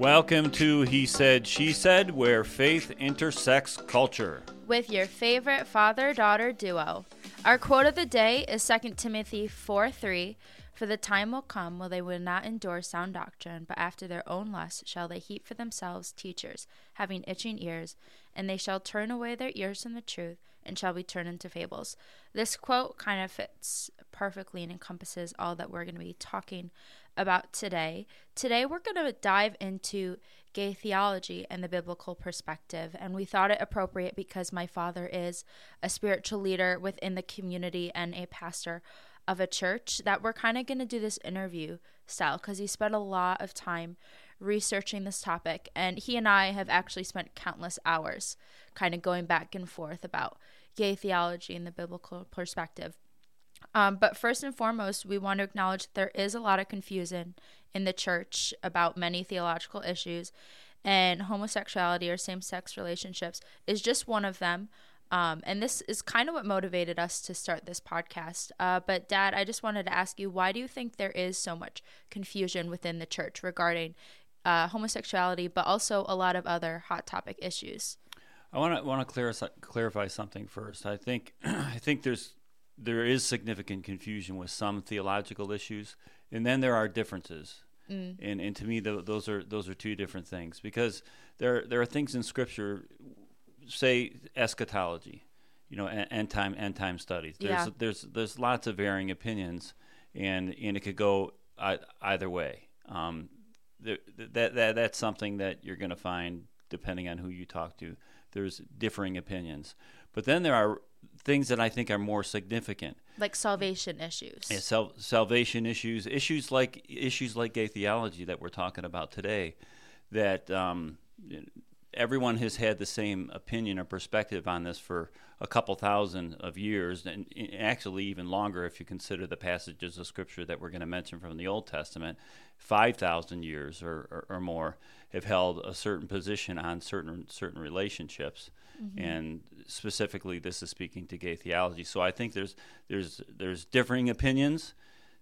Welcome to He Said, She Said, where faith intersects culture. With your favorite father daughter duo. Our quote of the day is 2 Timothy 4 3. For the time will come when they will not endure sound doctrine, but after their own lusts shall they heap for themselves teachers, having itching ears, and they shall turn away their ears from the truth, and shall be turned into fables. This quote kind of fits perfectly and encompasses all that we're going to be talking about today. Today, we're going to dive into gay theology and the biblical perspective, and we thought it appropriate because my father is a spiritual leader within the community and a pastor of a church that we're kind of going to do this interview style because he spent a lot of time researching this topic and he and I have actually spent countless hours kind of going back and forth about gay theology and the biblical perspective. Um, but first and foremost, we want to acknowledge that there is a lot of confusion in the church about many theological issues, and homosexuality or same sex relationships is just one of them. Um, and this is kind of what motivated us to start this podcast. Uh, but, Dad, I just wanted to ask you why do you think there is so much confusion within the church regarding uh, homosexuality, but also a lot of other hot topic issues? I want to want to clarify, clarify something first. I think I think there's there is significant confusion with some theological issues, and then there are differences. Mm. And and to me, the, those are those are two different things because there there are things in Scripture, say eschatology, you know, end time end time studies. There's yeah. there's there's lots of varying opinions, and and it could go either way. Um, that that that's something that you're going to find depending on who you talk to. There's differing opinions, but then there are things that I think are more significant, like salvation issues. Yeah, sal- salvation issues, issues like issues like gay theology that we're talking about today, that um, everyone has had the same opinion or perspective on this for a couple thousand of years, and actually even longer if you consider the passages of Scripture that we're going to mention from the Old Testament. 5,000 years or, or, or, more have held a certain position on certain certain relationships. Mm-hmm. And specifically, this is speaking to gay theology. So I think there's there's there's differing opinions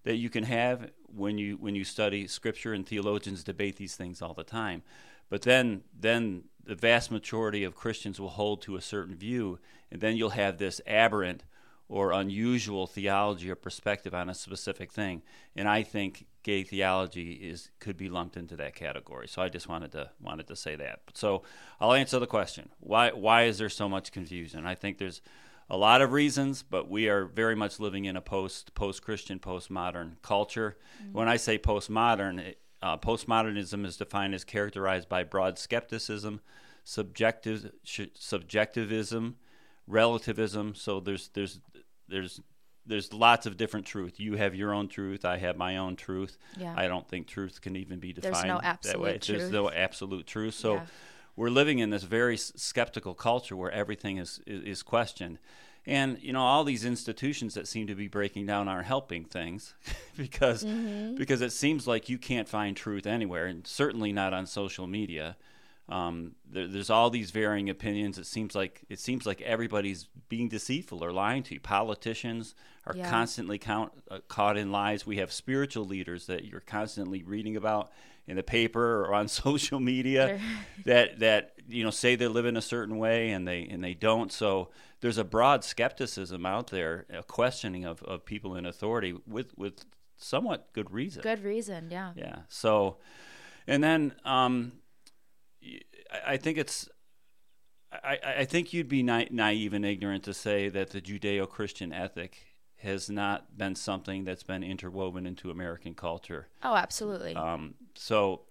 that you can have when you when you study Scripture, and theologians debate these things all the time. But then then the vast majority of Christians will hold to a certain view, and then you'll have this aberrant or unusual theology or perspective on a specific thing. And I think gay theology is could be lumped into that category. So I just wanted to wanted to say that. So I'll answer the question. Why why is there so much confusion? I think there's a lot of reasons, but we are very much living in a post post Christian, postmodern culture. Mm-hmm. When I say postmodern, uh, postmodernism is defined as characterized by broad skepticism, subjective sh- subjectivism, relativism. So there's there's there's there's lots of different truth. You have your own truth. I have my own truth. Yeah. I don't think truth can even be defined there's no absolute that way. Truth. There's no absolute truth. So yeah. we're living in this very skeptical culture where everything is, is, is questioned. And you know all these institutions that seem to be breaking down are helping things because mm-hmm. because it seems like you can't find truth anywhere, and certainly not on social media. Um, there, there's all these varying opinions. It seems like it seems like everybody's being deceitful or lying to you. Politicians are yeah. constantly count, uh, caught in lies. We have spiritual leaders that you're constantly reading about in the paper or on social media that that you know say they live in a certain way and they and they don't. So there's a broad skepticism out there, a questioning of, of people in authority with with somewhat good reason. Good reason, yeah. Yeah. So, and then. Um, I think it's. I, I think you'd be na- naive and ignorant to say that the Judeo Christian ethic has not been something that's been interwoven into American culture. Oh, absolutely. Um, so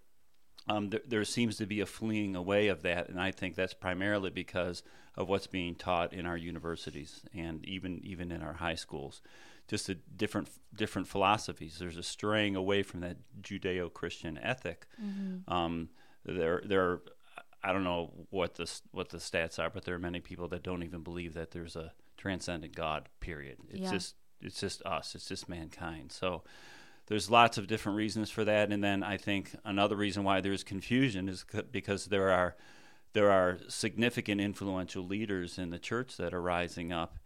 um, th- there seems to be a fleeing away of that, and I think that's primarily because of what's being taught in our universities and even even in our high schools. Just a different different philosophies. There's a straying away from that Judeo Christian ethic. Mm-hmm. Um, there there are I don't know what the what the stats are, but there are many people that don't even believe that there's a transcendent God. Period. It's yeah. just it's just us. It's just mankind. So there's lots of different reasons for that, and then I think another reason why there's confusion is because there are there are significant influential leaders in the church that are rising up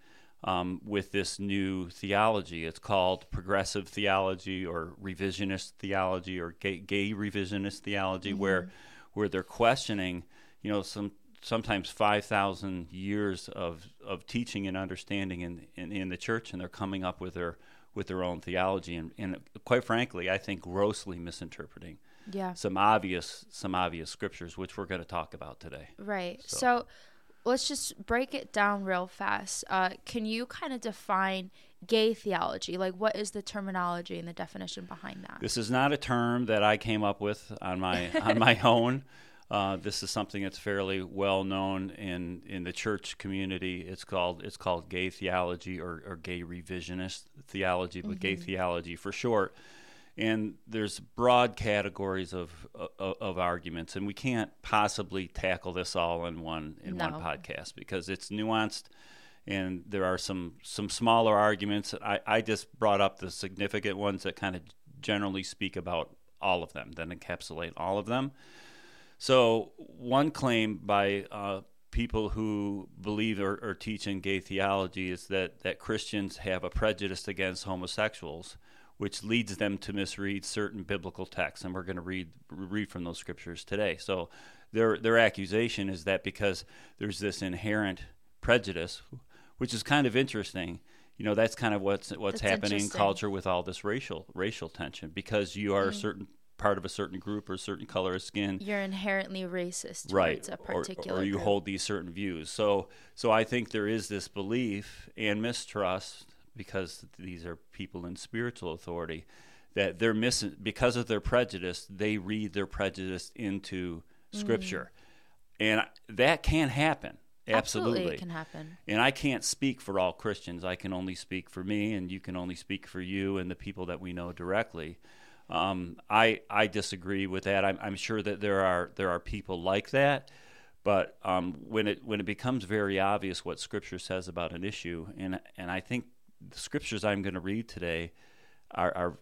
um, with this new theology. It's called progressive theology or revisionist theology or gay, gay revisionist theology, mm-hmm. where where they're questioning, you know, some sometimes 5,000 years of, of teaching and understanding in, in, in, the church, and they're coming up with their, with their own theology. And, and quite frankly, I think grossly misinterpreting yeah. some obvious, some obvious scriptures, which we're going to talk about today. Right. So, so let's just break it down real fast. Uh, can you kind of define gay theology? Like, what is the terminology and the definition behind that? This is not a term that I came up with on my on my own. Uh, this is something that's fairly well known in, in the church community. It's called it's called gay theology or, or gay revisionist theology, but mm-hmm. gay theology for short. And there's broad categories of, of, of arguments, and we can't possibly tackle this all in one in no. one podcast because it's nuanced, and there are some some smaller arguments. I, I just brought up the significant ones that kind of generally speak about all of them, then encapsulate all of them. So, one claim by uh, people who believe or, or, teach in gay theology is that, that Christians have a prejudice against homosexuals, which leads them to misread certain biblical texts. And we're going to read, read from those scriptures today. So, their, their accusation is that because there's this inherent prejudice, which is kind of interesting. You know, that's kind of what's what's that's happening in culture with all this racial racial tension because you are mm-hmm. a certain part of a certain group or a certain color of skin, you're inherently racist right. a particular or, or you group. hold these certain views. So, so I think there is this belief and mistrust because these are people in spiritual authority that they're missing because of their prejudice. They read their prejudice into Scripture, mm. and that can happen. Absolutely. Absolutely, it can happen. And I can't speak for all Christians. I can only speak for me, and you can only speak for you and the people that we know directly. Um, I I disagree with that. I'm, I'm sure that there are there are people like that, but um, when it when it becomes very obvious what Scripture says about an issue, and and I think the scriptures I'm going to read today are are,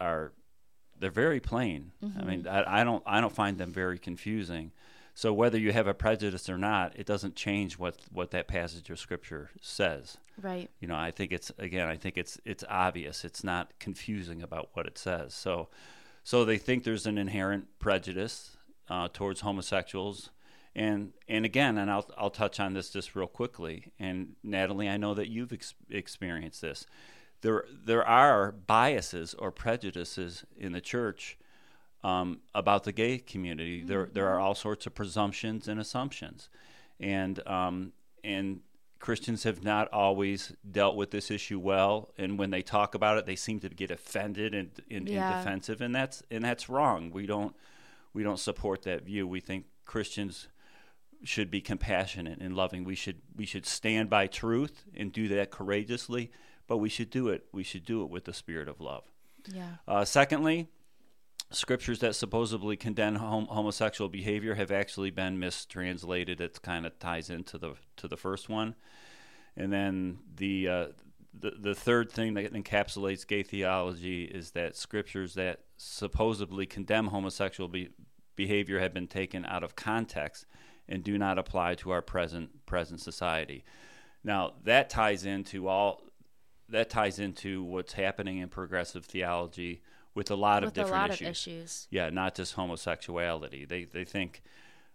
are they're very plain. Mm-hmm. I mean, mm-hmm. I, I don't I don't find them very confusing. So whether you have a prejudice or not, it doesn't change what what that passage of scripture says. Right. You know, I think it's again, I think it's it's obvious. It's not confusing about what it says. So, so they think there's an inherent prejudice uh, towards homosexuals, and and again, and I'll I'll touch on this just real quickly. And Natalie, I know that you've ex- experienced this. There there are biases or prejudices in the church um, about the gay community. Mm-hmm. There there are all sorts of presumptions and assumptions, and um, and Christians have not always dealt with this issue well. And when they talk about it, they seem to get offended and, and, yeah. and defensive, and that's and that's wrong. We don't we don't support that view. We think Christians should be compassionate and loving. We should we should stand by truth and do that courageously, but we should do it. We should do it with the spirit of love. Yeah. Uh, secondly, scriptures that supposedly condemn hom- homosexual behavior have actually been mistranslated. It kind of ties into the to the first one, and then the uh, the the third thing that encapsulates gay theology is that scriptures that supposedly condemn homosexual be- behavior have been taken out of context and do not apply to our present present society. Now that ties into all that ties into what's happening in progressive theology with a lot with of different issues. Of issues. Yeah, not just homosexuality. They they think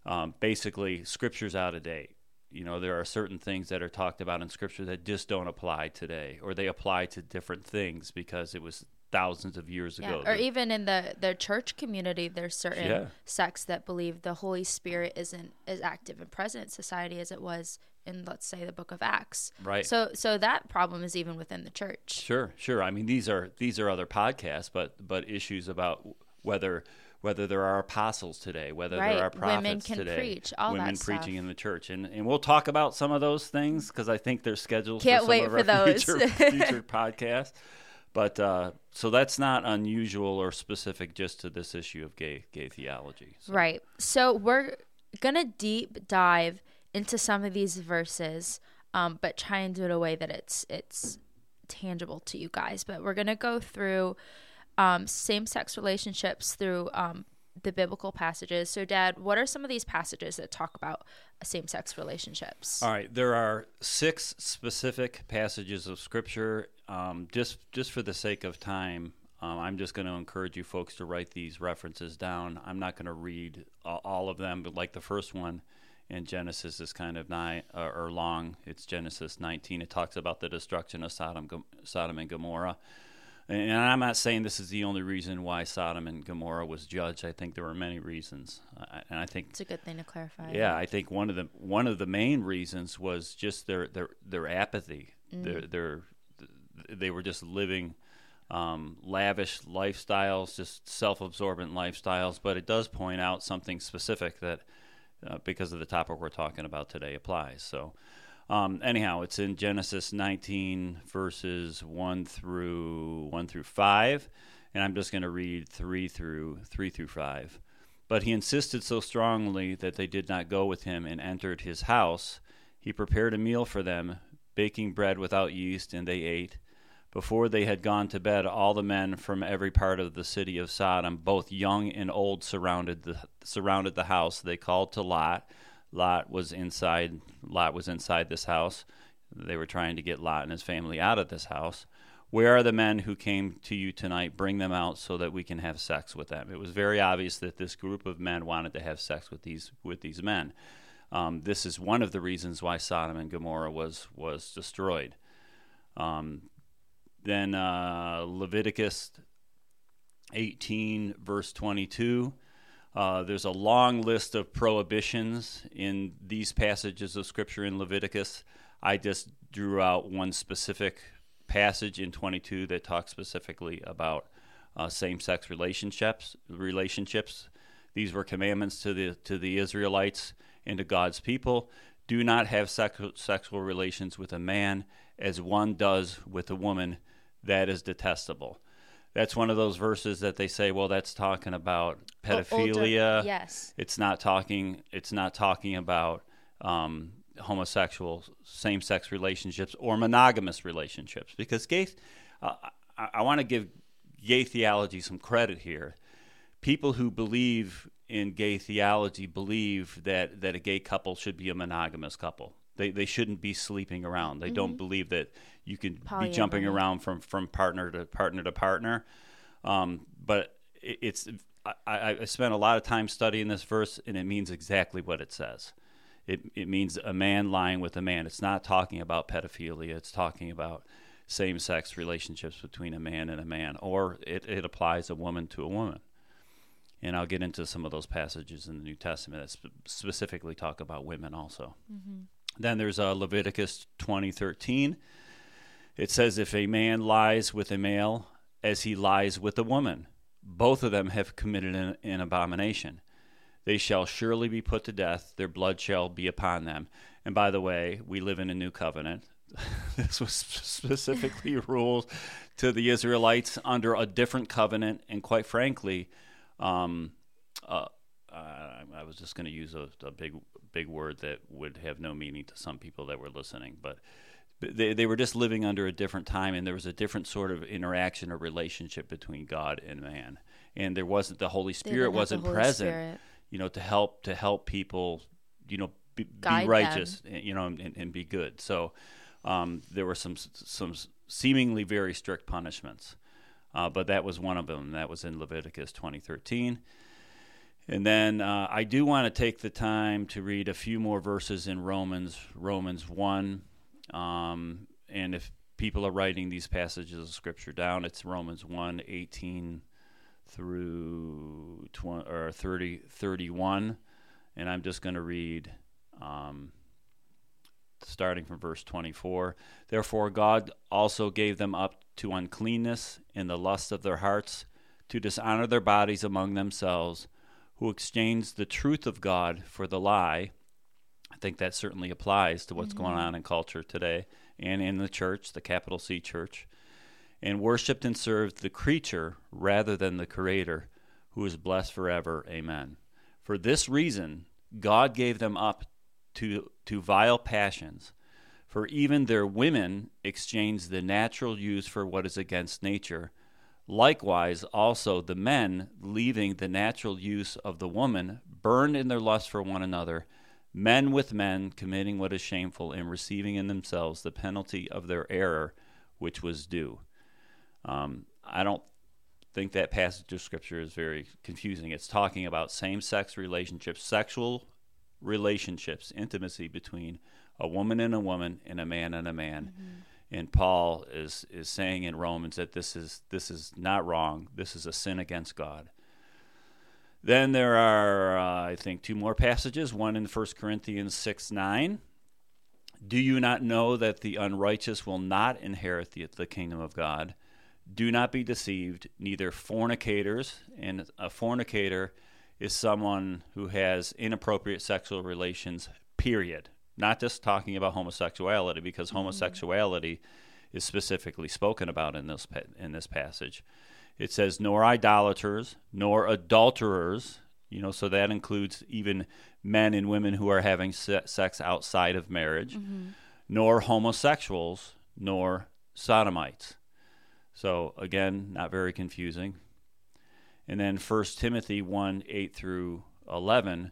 um, basically scripture's out of date. You know, there are certain things that are talked about in scripture that just don't apply today, or they apply to different things because it was thousands of years yeah. ago. Or even in the the church community, there's certain yeah. sects that believe the Holy Spirit isn't as active and present in society as it was in let's say the book of acts right so so that problem is even within the church sure sure i mean these are these are other podcasts but but issues about whether whether there are apostles today whether right. there are prophets women can today preach all women that preaching stuff. in the church and and we'll talk about some of those things because i think they're scheduled can't for wait for those future, future podcasts but uh, so that's not unusual or specific just to this issue of gay gay theology so. right so we're gonna deep dive into some of these verses, um, but try and do it a way that it's it's tangible to you guys. But we're gonna go through um, same-sex relationships through um, the biblical passages. So, Dad, what are some of these passages that talk about same-sex relationships? All right, there are six specific passages of Scripture. Um, just just for the sake of time, Um, I'm just going to encourage you folks to write these references down. I'm not going to read all of them, but like the first one in Genesis is kind of nigh uh, or long. It's Genesis 19. It talks about the destruction of Sodom, Sodom and Gomorrah. And I'm not saying this is the only reason why Sodom and Gomorrah was judged. I think there were many reasons, and I think it's a good thing to clarify. Yeah, I think one of the one of the main reasons was just their their their apathy. Mm. Their their they were just living um, lavish lifestyles, just self-absorbent lifestyles. But it does point out something specific that, uh, because of the topic we're talking about today, applies. So. Um, anyhow, it's in Genesis 19 verses 1 through 1 through 5, and I'm just going to read 3 through 3 through 5. But he insisted so strongly that they did not go with him and entered his house. He prepared a meal for them, baking bread without yeast, and they ate. Before they had gone to bed, all the men from every part of the city of Sodom, both young and old, surrounded the surrounded the house. They called to Lot Lot was inside. Lot was inside this house. They were trying to get Lot and his family out of this house. Where are the men who came to you tonight? Bring them out so that we can have sex with them. It was very obvious that this group of men wanted to have sex with these with these men. Um, this is one of the reasons why Sodom and Gomorrah was was destroyed. Um, then uh, Leviticus 18 verse 22 uh, there's a long list of prohibitions in these passages of Scripture in Leviticus. I just drew out one specific passage in 22 that talks specifically about uh, same-sex relationships. Relationships. These were commandments to the to the Israelites and to God's people. Do not have sex, sexual relations with a man as one does with a woman. That is detestable that's one of those verses that they say, well, that's talking about pedophilia. Older, yes. It's not talking. It's not talking about um, homosexual, same-sex relationships or monogamous relationships. Because gay, uh, I, I want to give gay theology some credit here. People who believe in gay theology believe that that a gay couple should be a monogamous couple. They they shouldn't be sleeping around. They mm-hmm. don't believe that you can Polyamory. be jumping around from from partner to partner to partner. Um, but it, it's I, I spent a lot of time studying this verse, and it means exactly what it says. It it means a man lying with a man. It's not talking about pedophilia. It's talking about same-sex relationships between a man and a man, or it, it applies a woman to a woman. And I'll get into some of those passages in the New Testament that sp- specifically talk about women also. Mm-hmm. Then there's uh, Leviticus 20:13. It says, If a man lies with a male as he lies with a woman, both of them have committed an, an abomination. They shall surely be put to death, their blood shall be upon them. And by the way, we live in a new covenant. this was specifically ruled to the Israelites under a different covenant, and quite frankly, um, uh, uh, I was just going to use a, a, big, big word that would have no meaning to some people that were listening, but they, they were just living under a different time and there was a different sort of interaction or relationship between god and man. And there wasn't the holy spirit wasn't holy present spirit. you know to help to help people you know be, be righteous them. you know and, and, be good. So um, there were some some seemingly very strict punishments. Uh, but that was one of them. That was in leviticus 2013 and then uh, I do want to take the time to read a few more verses in Romans, Romans 1, um, and if people are writing these passages of scripture down, it's Romans 1 18 through 20, or 30, 31. And I'm just going to read um, starting from verse 24. Therefore, God also gave them up to uncleanness in the lust of their hearts, to dishonor their bodies among themselves, who exchanged the truth of God for the lie I think that certainly applies to what's mm-hmm. going on in culture today and in the church, the capital C church, and worshiped and served the creature rather than the creator, who is blessed forever. Amen. For this reason, God gave them up to, to vile passions. For even their women exchanged the natural use for what is against nature. Likewise, also the men, leaving the natural use of the woman, burned in their lust for one another men with men committing what is shameful and receiving in themselves the penalty of their error which was due. Um, I don't think that passage of scripture is very confusing. It's talking about same-sex relationships, sexual relationships, intimacy between a woman and a woman and a man and a man. Mm-hmm. And Paul is is saying in Romans that this is this is not wrong. This is a sin against God. Then there are, uh, I think, two more passages. One in 1 Corinthians 6 9. Do you not know that the unrighteous will not inherit the, the kingdom of God? Do not be deceived, neither fornicators, and a fornicator is someone who has inappropriate sexual relations, period. Not just talking about homosexuality, because mm-hmm. homosexuality is specifically spoken about in this, in this passage. It says, nor idolaters, nor adulterers, you know, so that includes even men and women who are having sex outside of marriage, mm-hmm. nor homosexuals, nor sodomites. So again, not very confusing. And then 1 Timothy 1 8 through 11,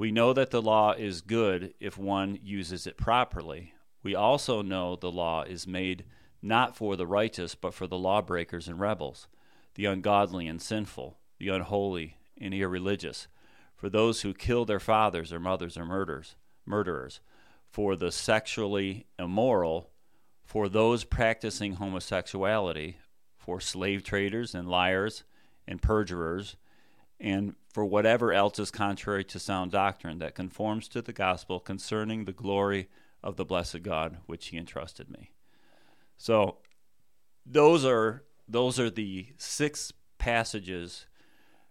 we know that the law is good if one uses it properly. We also know the law is made not for the righteous, but for the lawbreakers and rebels the ungodly and sinful, the unholy and irreligious, for those who kill their fathers or mothers or murders, murderers, for the sexually immoral, for those practicing homosexuality, for slave traders and liars and perjurers, and for whatever else is contrary to sound doctrine that conforms to the gospel concerning the glory of the blessed God which he entrusted me. So those are those are the six passages,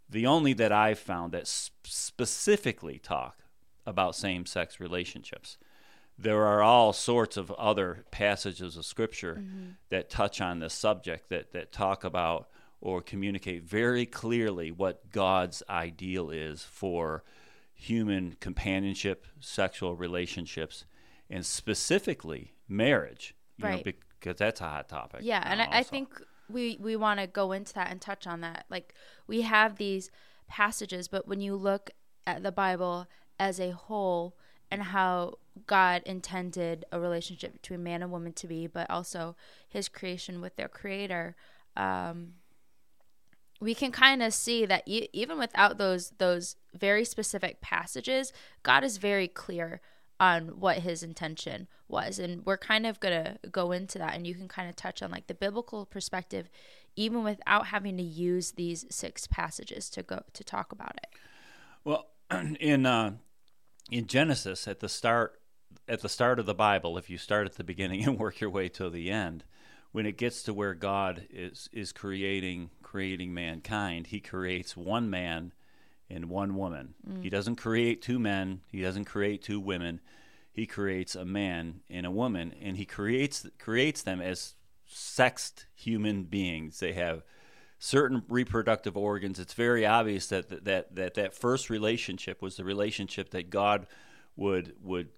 the only that I've found that specifically talk about same sex relationships. There are all sorts of other passages of Scripture mm-hmm. that touch on this subject, that, that talk about or communicate very clearly what God's ideal is for human companionship, sexual relationships, and specifically marriage. right. Know, because that's a hot topic. Yeah, and I, I think we we want to go into that and touch on that. Like we have these passages, but when you look at the Bible as a whole and how God intended a relationship between man and woman to be, but also His creation with their Creator, um, we can kind of see that e- even without those those very specific passages, God is very clear on what his intention was and we're kind of going to go into that and you can kind of touch on like the biblical perspective even without having to use these six passages to go to talk about it. Well in uh, in genesis at the start at the start of the bible if you start at the beginning and work your way to the end when it gets to where god is is creating creating mankind he creates one man and one woman. Mm. He doesn't create two men, he doesn't create two women. He creates a man and a woman and he creates creates them as sexed human beings. They have certain reproductive organs. It's very obvious that that that that first relationship was the relationship that God would would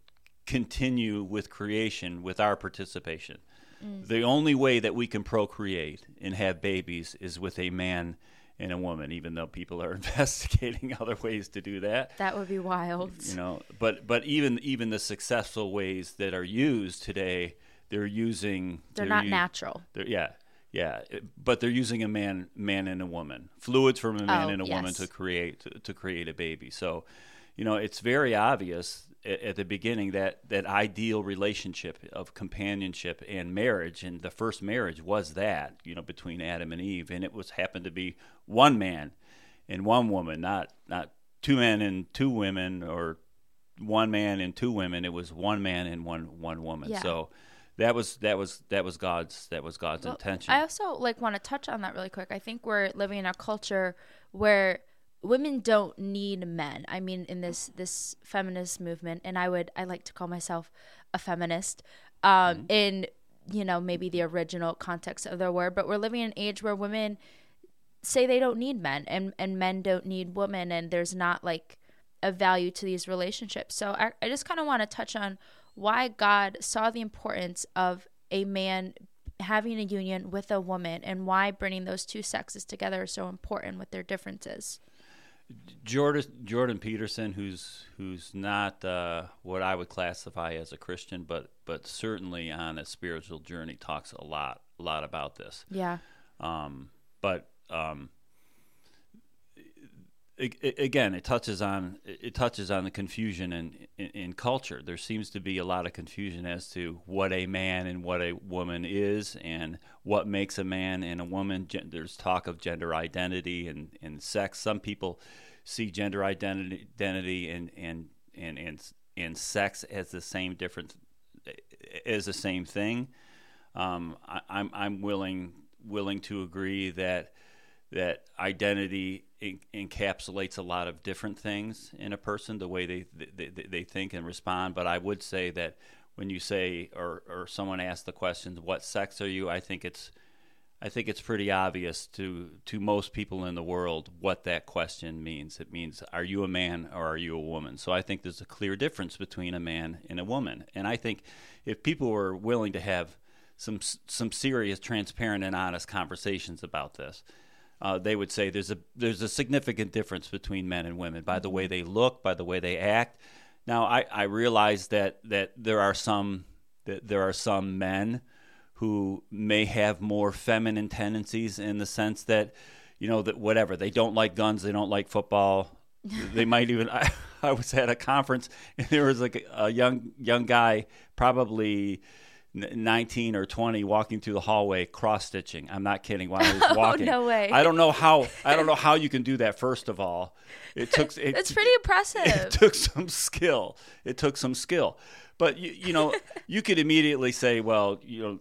continue with creation with our participation. Mm. The only way that we can procreate and have babies is with a man and a woman, even though people are investigating other ways to do that. That would be wild. You know, but but even even the successful ways that are used today, they're using they're, they're not u- natural. They're, yeah, yeah, but they're using a man man and a woman, fluids from a man oh, and a yes. woman to create to, to create a baby. So, you know, it's very obvious at, the beginning that that ideal relationship of companionship and marriage and the first marriage was that you know between Adam and Eve and it was happened to be one man and one woman not not two men and two women or one man and two women it was one man and one one woman yeah. so that was that was that was God's that was God's well, intention. I also like want to touch on that really quick. I think we're living in a culture where women don't need men. I mean, in this this feminist movement, and I would I like to call myself a feminist. Um, mm-hmm. in you know maybe the original context of the word, but we're living in an age where women say they don't need men, and and men don't need women, and there's not like a value to these relationships. So I, I just kind of want to touch on why God saw the importance of a man having a union with a woman and why bringing those two sexes together is so important with their differences. Jordan Jordan Peterson, who's who's not uh, what I would classify as a Christian, but but certainly on a spiritual journey, talks a lot a lot about this. Yeah. Um, but um, again, it touches on it touches on the confusion in, in, in culture. There seems to be a lot of confusion as to what a man and what a woman is, and what makes a man and a woman. There's talk of gender identity and, and sex. Some people see gender identity, identity and, and and and and sex as the same difference as the same thing. Um, I, I'm I'm willing willing to agree that that identity en- encapsulates a lot of different things in a person, the way they, they, they think and respond. But I would say that when you say or, or someone asks the question, "What sex are you?" I think it's I think it's pretty obvious to to most people in the world what that question means. It means are you a man or are you a woman? So I think there's a clear difference between a man and a woman. And I think if people were willing to have some some serious, transparent, and honest conversations about this, uh, they would say there's a there's a significant difference between men and women by the way they look, by the way they act. Now, I, I realize that that there are some that there are some men who may have more feminine tendencies in the sense that you know that whatever they don't like guns, they don't like football. they might even. I, I was at a conference and there was like a, a young young guy, probably 19 or 20 walking through the hallway cross stitching i'm not kidding. While i was walking oh, no way. I don't know how i don't know how you can do that first of all. It took it, it's pretty impressive. it took some skill. It took some skill. But you, you know you could immediately say well you know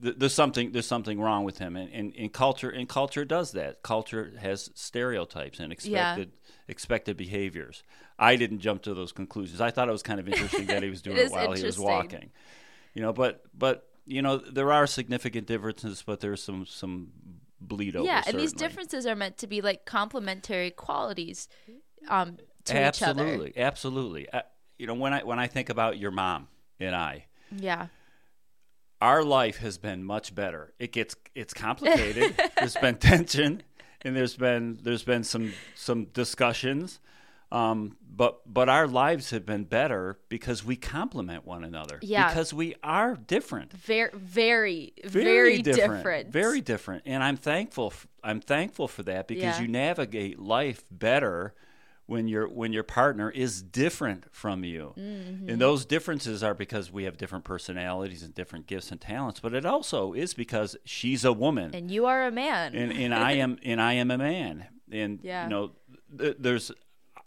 there's something there's something wrong with him. And, and, and culture and culture does that. Culture has stereotypes and expected yeah. expected behaviors. I didn't jump to those conclusions. I thought it was kind of interesting that he was doing it, it while he was walking you know, but but you know there are significant differences, but there's some some bleed over. Yeah, and these differences are meant to be like complementary qualities um, to absolutely, each other. Absolutely, absolutely. Uh, you know, when I when I think about your mom and I, yeah, our life has been much better. It gets it's complicated. there's been tension, and there's been there's been some some discussions. Um, but but our lives have been better because we complement one another. Yeah. Because we are different. Very very very, different, different. Very different. And I'm thankful I'm thankful for that because yeah. you navigate life better when your when your partner is different from you. Mm-hmm. And those differences are because we have different personalities and different gifts and talents, but it also is because she's a woman and you are a man. and and I am and I am a man. And yeah. you know th- there's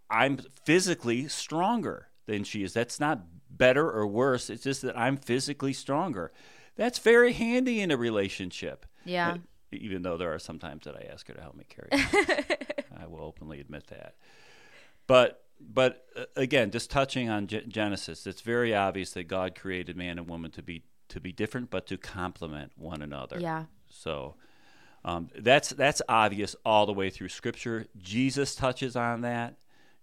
I'm physically stronger than she is. That's not better or worse. It's just that I'm physically stronger. That's very handy in a relationship. Yeah. Uh, even though there are some times that I ask her to help me carry. I will openly admit that. But but uh, again, just touching on G- Genesis, it's very obvious that God created man and woman to be to be different, but to complement one another. Yeah. So um, that's that's obvious all the way through Scripture. Jesus touches on that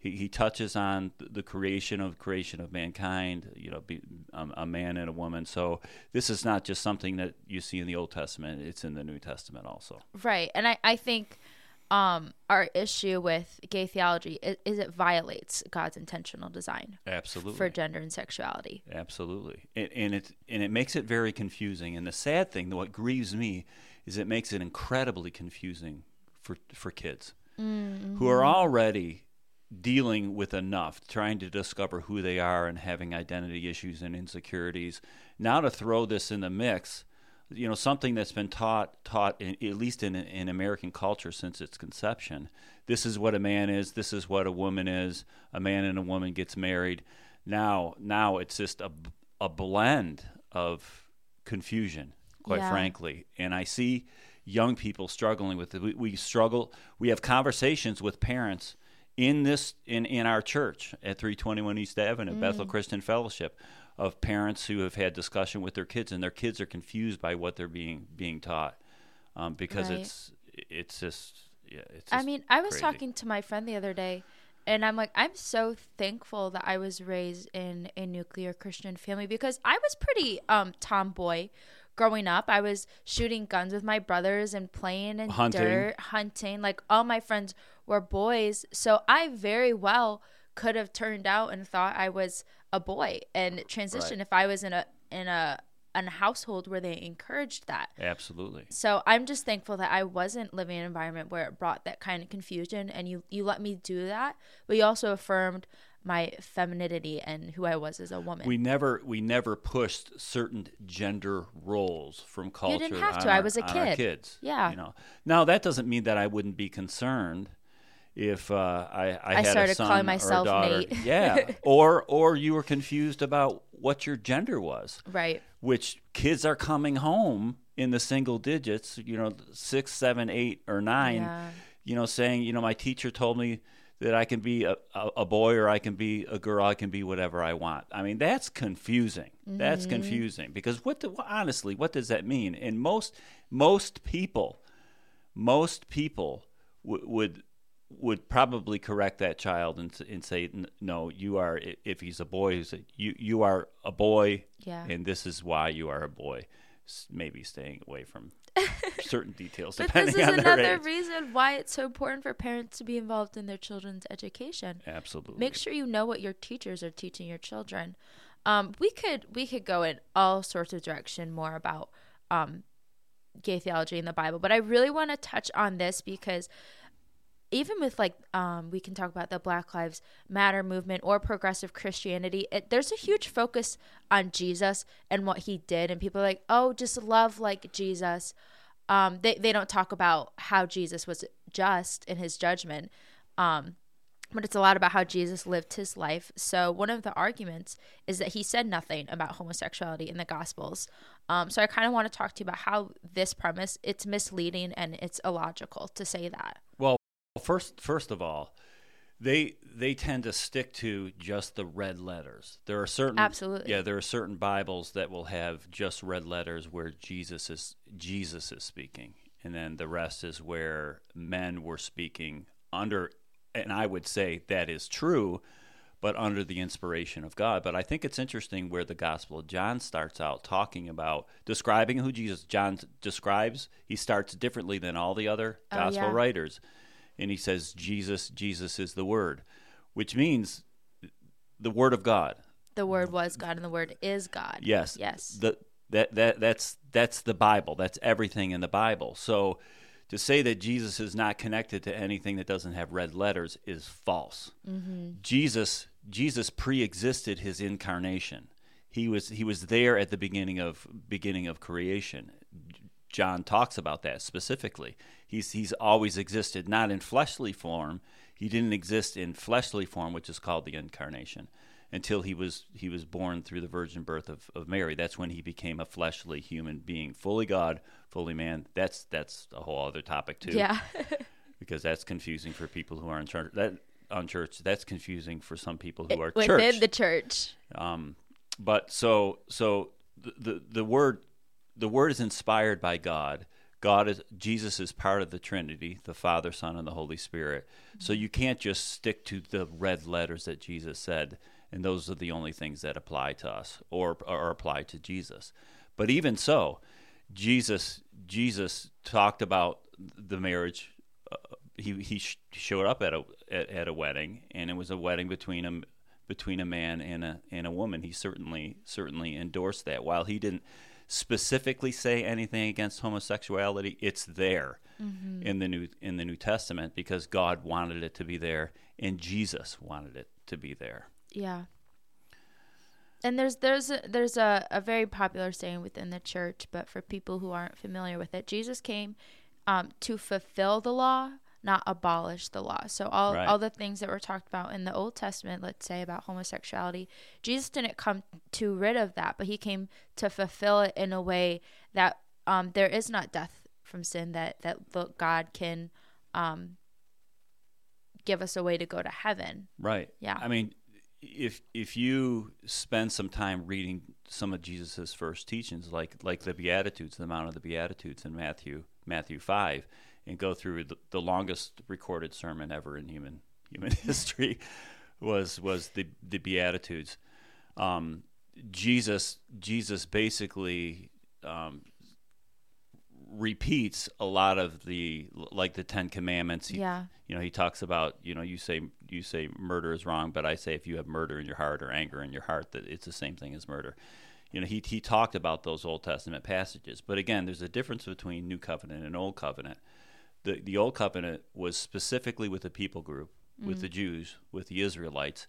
he, he touches on the creation of creation of mankind, you know, be, um, a man and a woman. So this is not just something that you see in the Old Testament; it's in the New Testament also. Right, and I I think um, our issue with gay theology is, is, it violates God's intentional design. Absolutely. For gender and sexuality. Absolutely, and, and it and it makes it very confusing. And the sad thing, what grieves me, is it makes it incredibly confusing for for kids mm-hmm. who are already dealing with enough, trying to discover who they are and having identity issues and insecurities. Now to throw this in the mix, you know, something that's been taught taught in, at least in in American culture since its conception. This is what a man is. This is what a woman is. A man and a woman gets married. Now, now it's just a a blend of confusion, quite yeah. frankly. And I see young people struggling with it. We, we struggle. We have conversations with parents in this in in our church at 321 East Avenue, mm. Bethel Christian Fellowship, of parents who have had discussion with their kids, and their kids are confused by what they're being being taught um, because right. it's it's just yeah. It's just I mean, I was crazy. talking to my friend the other day. And I'm like, I'm so thankful that I was raised in a nuclear Christian family because I was pretty um, tomboy growing up. I was shooting guns with my brothers and playing in hunting. dirt, hunting. Like all my friends were boys. So I very well could have turned out and thought I was a boy and transitioned right. if I was in a in a a household where they encouraged that. Absolutely. So I'm just thankful that I wasn't living in an environment where it brought that kind of confusion and you you let me do that, but you also affirmed my femininity and who I was as a woman. We never we never pushed certain gender roles from culture. You didn't have to. I was a kid. kids. Yeah. You know. Now that doesn't mean that I wouldn't be concerned if uh, I I, I had started a son calling myself. Nate. yeah. Or or you were confused about what your gender was. right. which kids are coming home in the single digits, you know, six, seven, eight, or nine, Yeah. you know, saying, you know, my teacher told me that I can be a, a, a boy or I can be a girl, I can be whatever I want. I mean, that's confusing. That's mm-hmm. confusing because what, do, honestly, what does that mean? And most, most people, most people w- would would probably correct that child and, and say, no, you are. If he's a boy, you say, you you are a boy, Yeah. and this is why you are a boy. Maybe staying away from certain details But depending this is on their another age. reason why it's so important for parents to be involved in their children's education. Absolutely. Make sure you know what your teachers are teaching your children. Um, we could we could go in all sorts of direction more about um, gay theology in the Bible, but I really want to touch on this because even with like um, we can talk about the Black Lives Matter movement or progressive Christianity, it, there's a huge focus on Jesus and what he did, and people are like, oh, just love like Jesus. Um, they they don't talk about how Jesus was just in his judgment. Um, but it's a lot about how Jesus lived his life. So one of the arguments is that he said nothing about homosexuality in the Gospels. Um, so I kind of want to talk to you about how this premise it's misleading and it's illogical to say that. Well, first first of all, they they tend to stick to just the red letters. There are certain Absolutely. yeah, there are certain Bibles that will have just red letters where Jesus is Jesus is speaking, and then the rest is where men were speaking under. And I would say that is true, but under the inspiration of God. But I think it's interesting where the Gospel of John starts out talking about describing who Jesus John describes. He starts differently than all the other Oh, Gospel yeah. writers, and he says Jesus, Jesus is the Word, which means the Word of God. The word was God and the word is God. Yes. Yes. The that that that's that's the Bible. That's everything in the Bible. So to say that Jesus is not connected to anything that doesn't have red letters is false. Mm-hmm. Jesus Jesus pre-existed his incarnation. He was he was there at the beginning of beginning of creation. John talks about that specifically. He's he's always existed not in fleshly form. He didn't exist in fleshly form, which is called the incarnation, until he was he was born through the virgin birth of, of Mary. That's when he became a fleshly human being, fully God, fully man. That's that's a whole other topic too Yeah. because that's confusing for people who are in church. That on church, that's confusing for some people who are Within church. the church. Um, but so so the, the the word the word is inspired by God. God is Jesus is part of the Trinity, the Father, Son, and the Holy Spirit. So you can't just stick to the red letters that Jesus said, and those are the only things that apply to us or or apply to Jesus. But even so, Jesus Jesus talked about the marriage. Uh, he he sh- showed up at a at, at a wedding, and it was a wedding between a between a man and a and a woman. He certainly certainly endorsed that. While he didn't specifically say anything against homosexuality, it's there in the new in the New Testament because God wanted it to be there, and Jesus wanted it to be there. Yeah. And there's there's a, there's a, a very popular saying within the church, but for people who aren't familiar with it, Jesus came um, to fulfill the law, not abolish the law. So all Right. all the things that were talked about in the Old Testament, let's say about homosexuality, Jesus didn't come to rid of that, but he came to fulfill it in a way that um, there is not death from sin. That that God can um, give us a way to go to heaven. Right. Yeah. I mean, if if you spend some time reading some of Jesus's first teachings, like like the Beatitudes, the Mount of the Beatitudes in Matthew Matthew five, and go through the, the longest recorded sermon ever in human human history, was was the the Beatitudes. Um, Jesus Jesus basically um, repeats a lot of the like the Ten Commandments. He, Yeah. You know, he talks about you know you say you say murder is wrong, but I say if you have murder in your heart or anger in your heart, that it's the same thing as murder. you know, he he talked about those Old Testament passages. But again, there's a difference between New Covenant and Old Covenant. The the Old Covenant was specifically with the people group, with the mm. Jews, with the Israelites.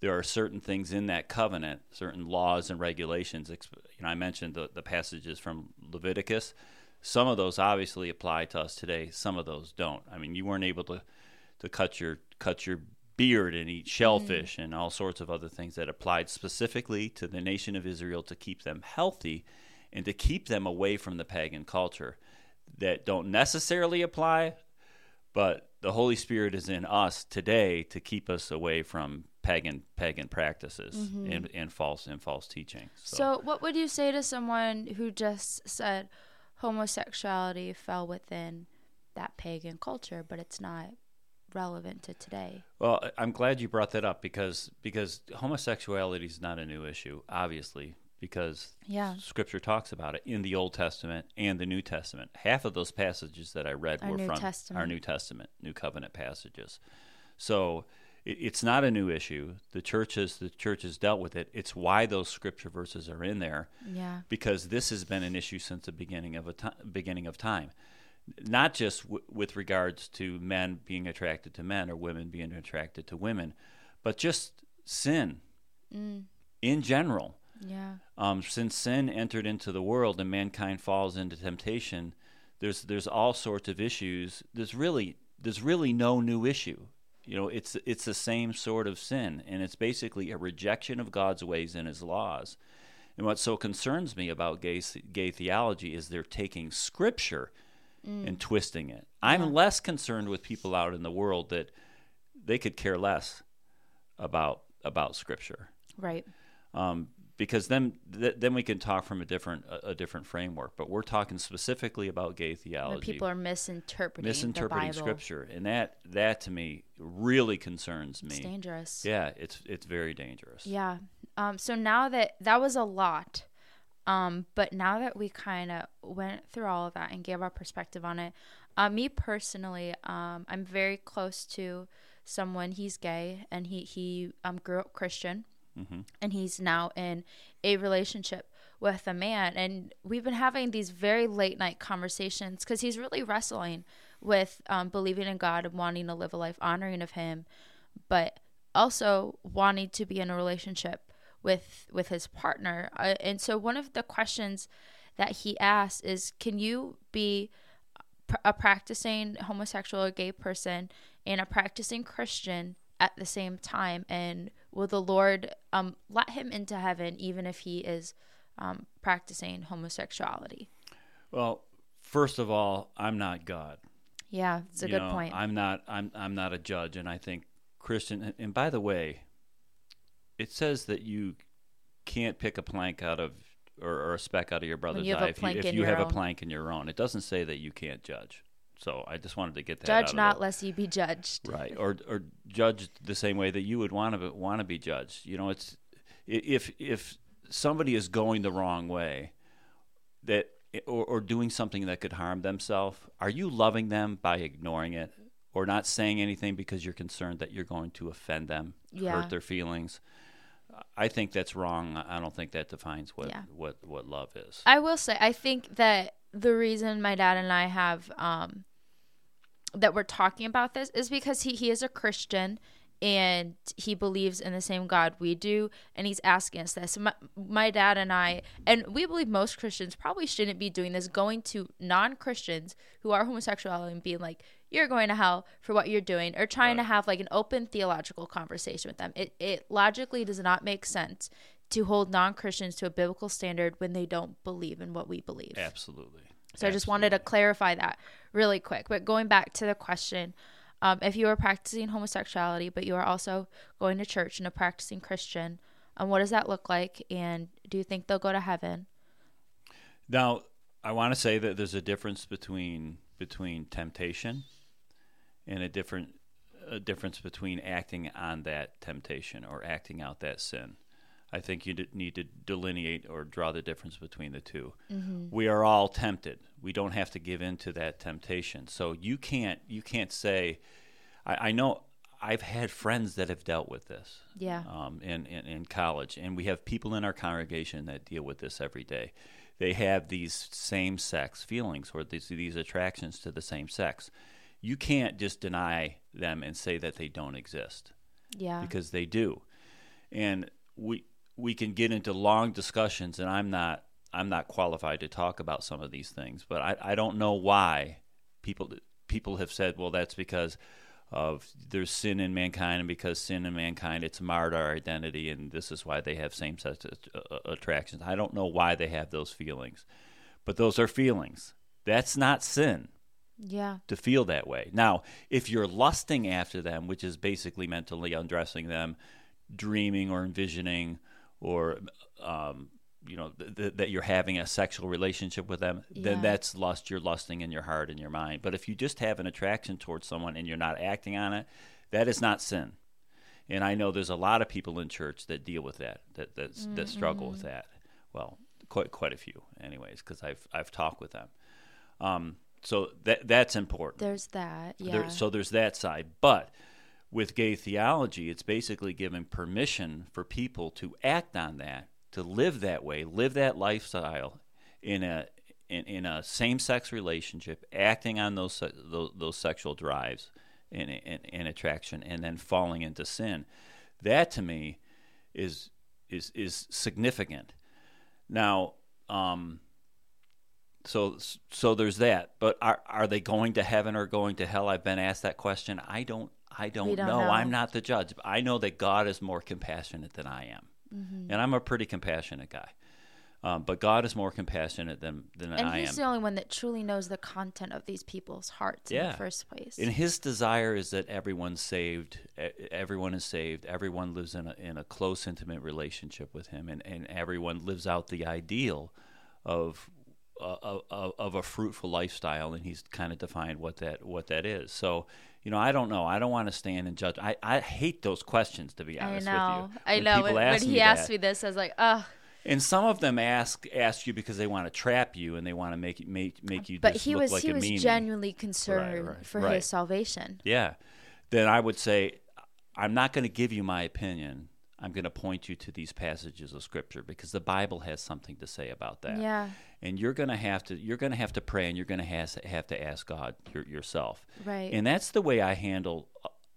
There are certain things in that covenant, certain laws and regulations. You know, I mentioned the, the passages from Leviticus. Some of those obviously apply to us today. Some of those don't. I mean, you weren't able to to cut your cut your beard and eat shellfish mm. and all sorts of other things that applied specifically to the nation of Israel to keep them healthy and to keep them away from the pagan culture that don't necessarily apply but the Holy Spirit is in us today to keep us away from pagan pagan practices mm-hmm. and, and false and false teaching. So, what would you say to someone who just said homosexuality fell within that pagan culture, but it's not relevant to today? Well, I'm glad you brought that up because because homosexuality is not a new issue, obviously, because Yeah. Scripture talks about it in the Old Testament and the New Testament. Half of those passages that I read Are were New from Testament. our New Testament, New Covenant passages. So it, it's not a new issue. The churches the church has dealt with it. It's why those Scripture verses are in there Yeah. because this has been an issue since the beginning of a beginning of time. Not just w- with regards to men being attracted to men or women being attracted to women, but just sin mm. in general. Yeah. Um, since sin entered into the world and mankind falls into temptation, there's there's all sorts of issues. There's really there's really no new issue. You know, it's it's the same sort of sin, and it's basically a rejection of God's ways and His laws. And what so concerns me about gay gay theology is they're taking Scripture and twisting it. I'm less concerned with people out in the world that they could care less about about Scripture Right. um, because then th- then we can talk from a different a, a different framework. But we're talking specifically about gay When theology, people are misinterpreting, misinterpreting the Bible. Scripture, and that that to me really concerns me. It's dangerous. Yeah, it's it's very dangerous. Yeah. Um, so now that that was a lot, um, but now that we kind of went through all of that and gave our perspective on it, uh, me personally, um, I'm very close to someone. He's gay and he he um grew up Christian, and he's now in a relationship with a man. And we've been having these very late night conversations because he's really wrestling with um, believing in God and wanting to live a life honoring of Him, but also wanting to be in a relationship with with his partner. Uh, and so one of the questions that he asked is, "Can you be a practicing homosexual or gay person and a practicing Christian at the same time? And will the Lord um, let him into heaven even if he is um, practicing homosexuality?" Well, first of all, I'm not God. Yeah, it's a You good know, point. I'm not. I'm. I'm not a judge, and I think Christian. and- by the way, it says that you can't pick a plank out of or, or a speck out of your brother's you have eye if you, if you have own. a plank in your own. It doesn't say that you can't judge. So I just wanted to get that. Judge not, the- lest you be judged. right or or judge the same way that you would want to want to be judged you know it's if if somebody is going the wrong way that or, or doing something that could harm themselves are you loving them by ignoring it or not saying anything because you're concerned that you're going to offend them Yeah. hurt their feelings i think that's wrong i don't think that defines what Yeah. what what love is I will say, I think that the reason my dad and I have um, that we're talking about this is because he, he is a Christian and he believes in the same God we do, and he's asking us this. My, my dad and I, and we believe most Christians probably shouldn't be doing this, going to non Christians who are homosexual and being like, you're going to hell for what you're doing, or trying to have like an open theological conversation with them. It, it logically does not make sense to hold non Christians to a biblical standard when they don't believe in what we believe. absolutely So I just wanted to clarify that really quick. But going back to the question, um, if you are practicing homosexuality, but you are also going to church and a practicing Christian, um, what does that look like? And do you think they'll go to heaven? Now, I want to say that there's a difference between between temptation and a different a difference between acting on that temptation or acting out that sin. I think you d- need to delineate or draw the difference between the 2 We are all tempted. We don't have to give in to that temptation. So you can't you can't say, I, I know. I've had friends that have dealt with this. Yeah. Um, in, in in college, and we have people in our congregation that deal with this every day. They have these same sex feelings or these these attractions to the same sex. You can't just deny them and say that they don't exist Yeah. because they do. And we we can get into long discussions and I'm not I'm not qualified to talk about some of these things, but I, I don't know why people people have said, well, that's because of there's sin in mankind, and because sin in mankind, it's marred our identity, and this is why they have same-sex uh, attractions. I don't know why they have those feelings, but those are feelings. That's not sin yeah. to feel that way. Now, if you're lusting after them, which is basically mentally undressing them, dreaming or envisioning, or um, you know th- th- that you're having a sexual relationship with them, then that's lust. You're lusting in your heart and your mind. But if you just have an attraction towards someone and you're not acting on it, that is not sin. And I know there's a lot of people in church that deal with that, that that's, that struggle with that. Well, quite quite a few, anyways, because I've I've talked with them. Um, so that that's important. There's that. Yeah. There, so there's that side. But with gay theology, it's basically giving permission for people to act on that, to live that way, live that lifestyle in a in, in a same-sex relationship, acting on those those, those sexual drives and, and, and attraction, and then falling into sin. That to me is is is significant. Now, um, so so there's that. But are are they going to heaven or going to hell? I've been asked that question. I don't I don't, don't know. know. I'm not the judge. I know that God is more compassionate than I am, Mm-hmm. and I'm a pretty compassionate guy. Um, but God is more compassionate than than and I am. And he's the only one that truly knows the content of these people's hearts in the first place. And his desire is that everyone's saved. Everyone is saved. Everyone lives in a, in a close, intimate relationship with him, and, and everyone lives out the ideal of of, of of a fruitful lifestyle. And he's kind of defined what that what that is. So, you know, I don't know. I don't want to stand and judge. I, I hate those questions to be honest with you. I When know. When, when he asked that. me this, I was like, oh. And some of them ask ask you because they want to trap you and they want to make you make make you But he was like he was meanie. genuinely concerned right, for right. his salvation. Yeah. Then I would say, I'm not going to give you my opinion. I'm going to point you to these passages of scripture because the Bible has something to say about that. Yeah. And you're going to have to you're going to have to pray and you're going to have, to ask God your, yourself. Right. And that's the way I handle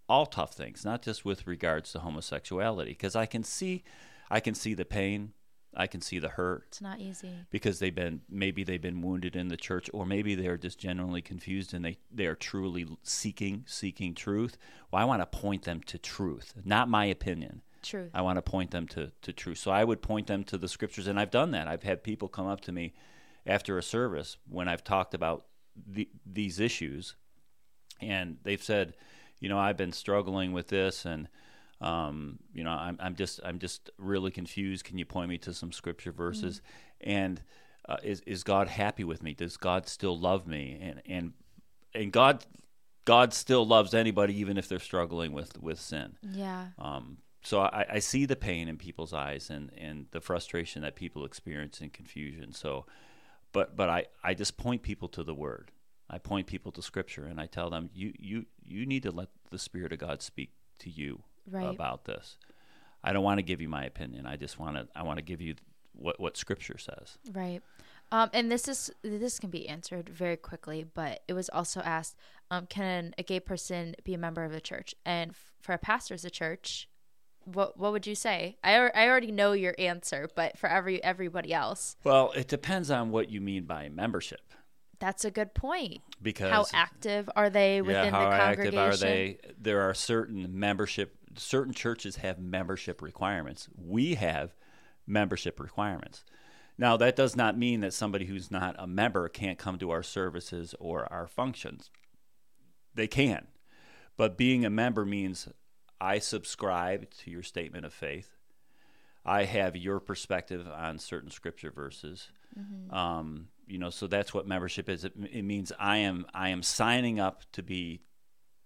all tough things, not just with regards to homosexuality because I can see I can see the pain, I can see the hurt, It's not easy. because they've been maybe they've been wounded in the church or maybe they're just genuinely confused and they they are truly seeking seeking truth well i want to point them to truth not my opinion Truth. i want to point them to to truth so i would point them to the scriptures and i've done that i've had people come up to me after a service when i've talked about the, these issues. And they've said you know i've been struggling with this and um, you know I'm, I'm just i'm just really confused. Can you point me to some scripture verses? And uh, is, is god happy with me? Does god still love me? And and and god god still loves anybody even if they're struggling with with sin. Yeah. um, so I, I see the pain in people's eyes and, and the frustration that people experience and confusion. So, but but I, I just point people to the Word. I point people to Scripture, and I tell them you you you need to let the Spirit of God speak to you Right. about this. I don't want to give you my opinion. I just want to I want to give you what what Scripture says. Right. Um, and this is this can be answered very quickly, but it was also asked: um, Can a gay person be a member of the church? And f- for a pastor of the church, what what would you say? I I already know your answer, but for every everybody else, Well, it depends on what you mean by membership, that's a good point. because How active are they within the congregation? yeah, how the active congregation? are they? There are certain membership. Certain churches have membership requirements. We have membership requirements. Now, that does not mean that somebody who's not a member can't come to our services or our functions. They can, but being a member means I subscribe to your statement of faith. I have your perspective on certain scripture verses. Um, you know, so that's what membership is. It, it means I am I am signing up to be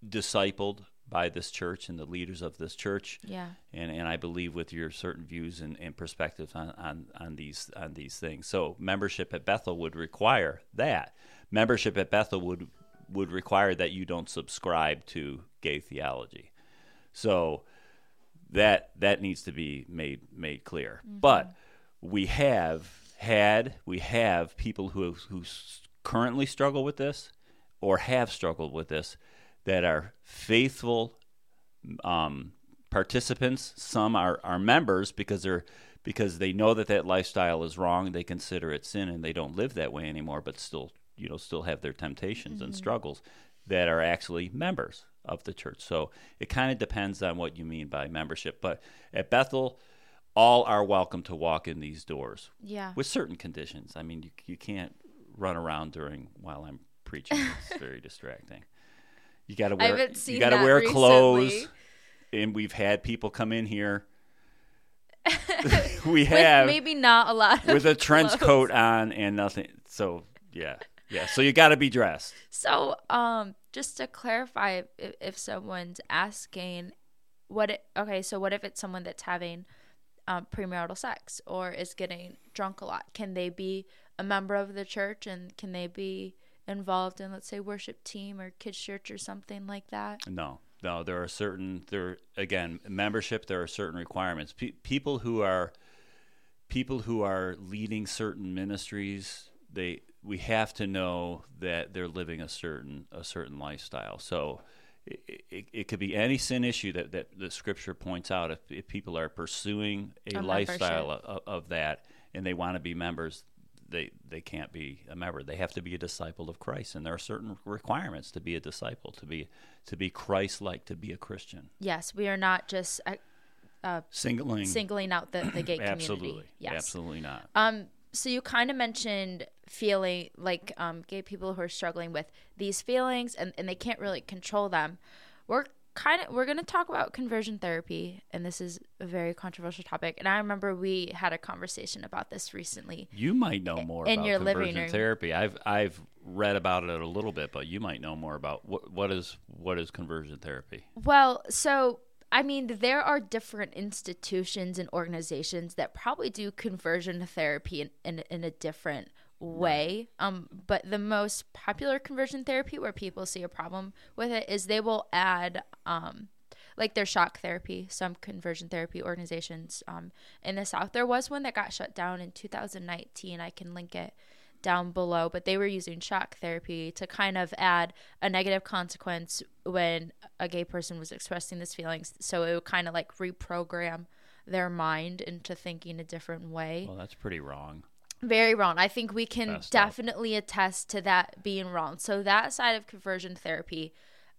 discipled by this church and the leaders of this church Yeah. and, and I believe with your certain views and, and perspectives on, on, on these on these things. So membership at Bethel would require that. Membership at Bethel would would require that you don't subscribe to gay theology. So that that needs to be made made clear. But we have had we have people who who currently struggle with this or have struggled with this that are faithful um, participants. Some are, are members because they're because they know that that lifestyle is wrong. They consider it sin and they don't live that way anymore, but still you know still have their temptations and struggles that are actually members of the church. So it kind of depends on what you mean by membership. But at Bethel, all are welcome to walk in these doors Yeah. with certain conditions. I mean, you you can't run around during while I'm preaching. It's very distracting. You got to I wear you got to wear clothes, and we've had people come in here. we With have maybe not a lot with a trench clothes. coat on and nothing. So yeah, yeah. So you got to be dressed. So, um, just to clarify, if, if someone's asking, what? It, okay, so what if it's someone that's having um, premarital sex or is getting drunk a lot? Can they be a member of the church and can they be involved in, let's say, worship team or kids church or something like that? No, no. There are certain there again membership. There are certain requirements. Pe- people who are people who are leading certain ministries. They we have to know that they're living a certain a certain lifestyle. So. It, it, it could be any sin issue that, that the scripture points out. If, if people are pursuing a, A lifestyle of, of that and they want to be members, they they can't be a member. They have to be a disciple of Christ, and there are certain requirements to be a disciple, to be to be Christ-like, to be a Christian. Yes, we are not just uh, Singling, singling out the, the gay absolutely, community. Yes. absolutely not. Um, so you kind of mentioned feeling like um, gay people who are struggling with these feelings and, and they can't really control them. We're kind of we're going to talk about conversion therapy and this is a very controversial topic and I remember we had a conversation about this recently. You might know more in about your living conversion room. therapy. I've I've read about it a little bit, but you might know more about what what is what is conversion therapy. Well, so I mean, there are different institutions and organizations that probably do conversion therapy in, in, in a different way. Um, but the most popular conversion therapy where people see a problem with it is they will add um, like their shock therapy, some conversion therapy organizations um, in the South. There was one that got shut down in 2019. I can link it down below, but they were using shock therapy to kind of add a negative consequence when a gay person was expressing these feelings. So it would kind of like reprogram their mind into thinking a different way. Well, that's pretty wrong. Very wrong. I think we can Messed up. definitely attest to that being wrong. So that side of conversion therapy,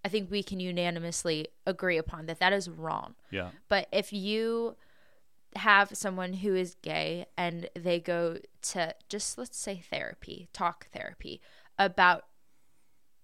I think we can unanimously agree upon that that is wrong. Yeah. But if you have someone who is gay and they go to just let's say therapy, talk therapy about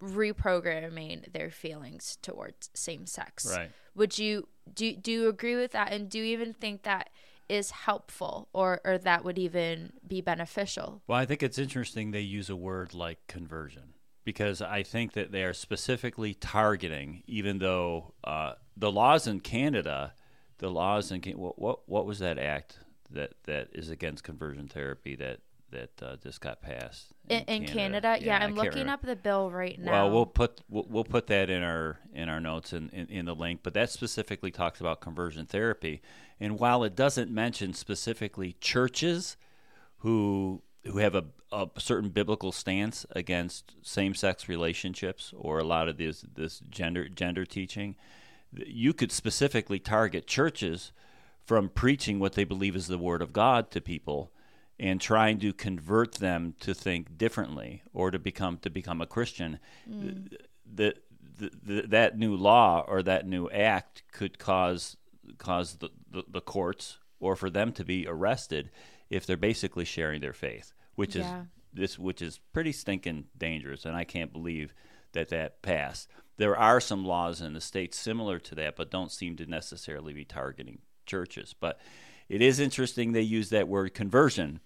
reprogramming their feelings towards same sex. Right. Would you do do you agree with that and do you even think that is helpful or or that would even be beneficial? Well, I think it's interesting they use a word like conversion because I think that they are specifically targeting, even though uh, the laws in Canada, the laws in what, what what was that act that that is against conversion therapy that that uh, just got passed In, in Canada, yeah, I I'm looking remember. up the bill right now. Well, we'll put we'll, we'll put that in our in our notes in, in, in the link, but that specifically talks about conversion therapy. And while it doesn't mention specifically churches who who have a, a certain biblical stance against same sex relationships or a lot of this this gender gender teaching, you could specifically target churches from preaching what they believe is the word of God to people and trying to convert them to think differently or to become to become a Christian. Mm. The, the, the, that new law or that new act could cause cause the, the, the courts or for them to be arrested if they're basically sharing their faith, which Yeah. is this which is pretty stinking dangerous and I can't believe that that passed. There are some laws in the states similar to that but don't seem to necessarily be targeting churches. But it is interesting they use that word conversion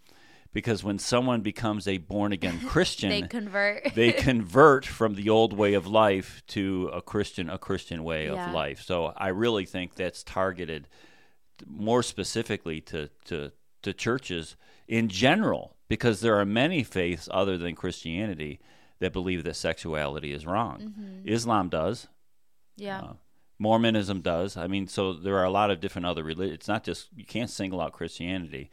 because when someone becomes a born again Christian they convert. they convert from the old way of life to a Christian a Christian way Yeah. of life. So I really think that's targeted more specifically to, to to churches in general because there are many faiths other than Christianity that believe that sexuality is wrong. Mm-hmm. Islam does. yeah. Uh, Mormonism does. I mean, so there are a lot of different other religions. It's not just you can't single out Christianity.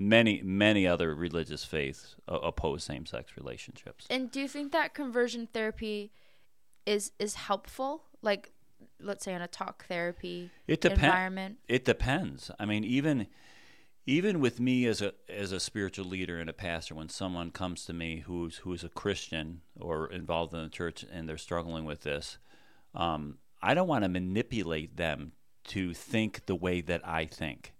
Many many other religious faiths oppose same-sex relationships. And do you think that conversion therapy is is helpful? Like, let's say in a talk therapy It depends. environment. It depends. I mean, even even with me as a as a spiritual leader and a pastor, when someone comes to me who's who is a Christian or involved in the church and they're struggling with this, um, I don't want to manipulate them to think the way that I think.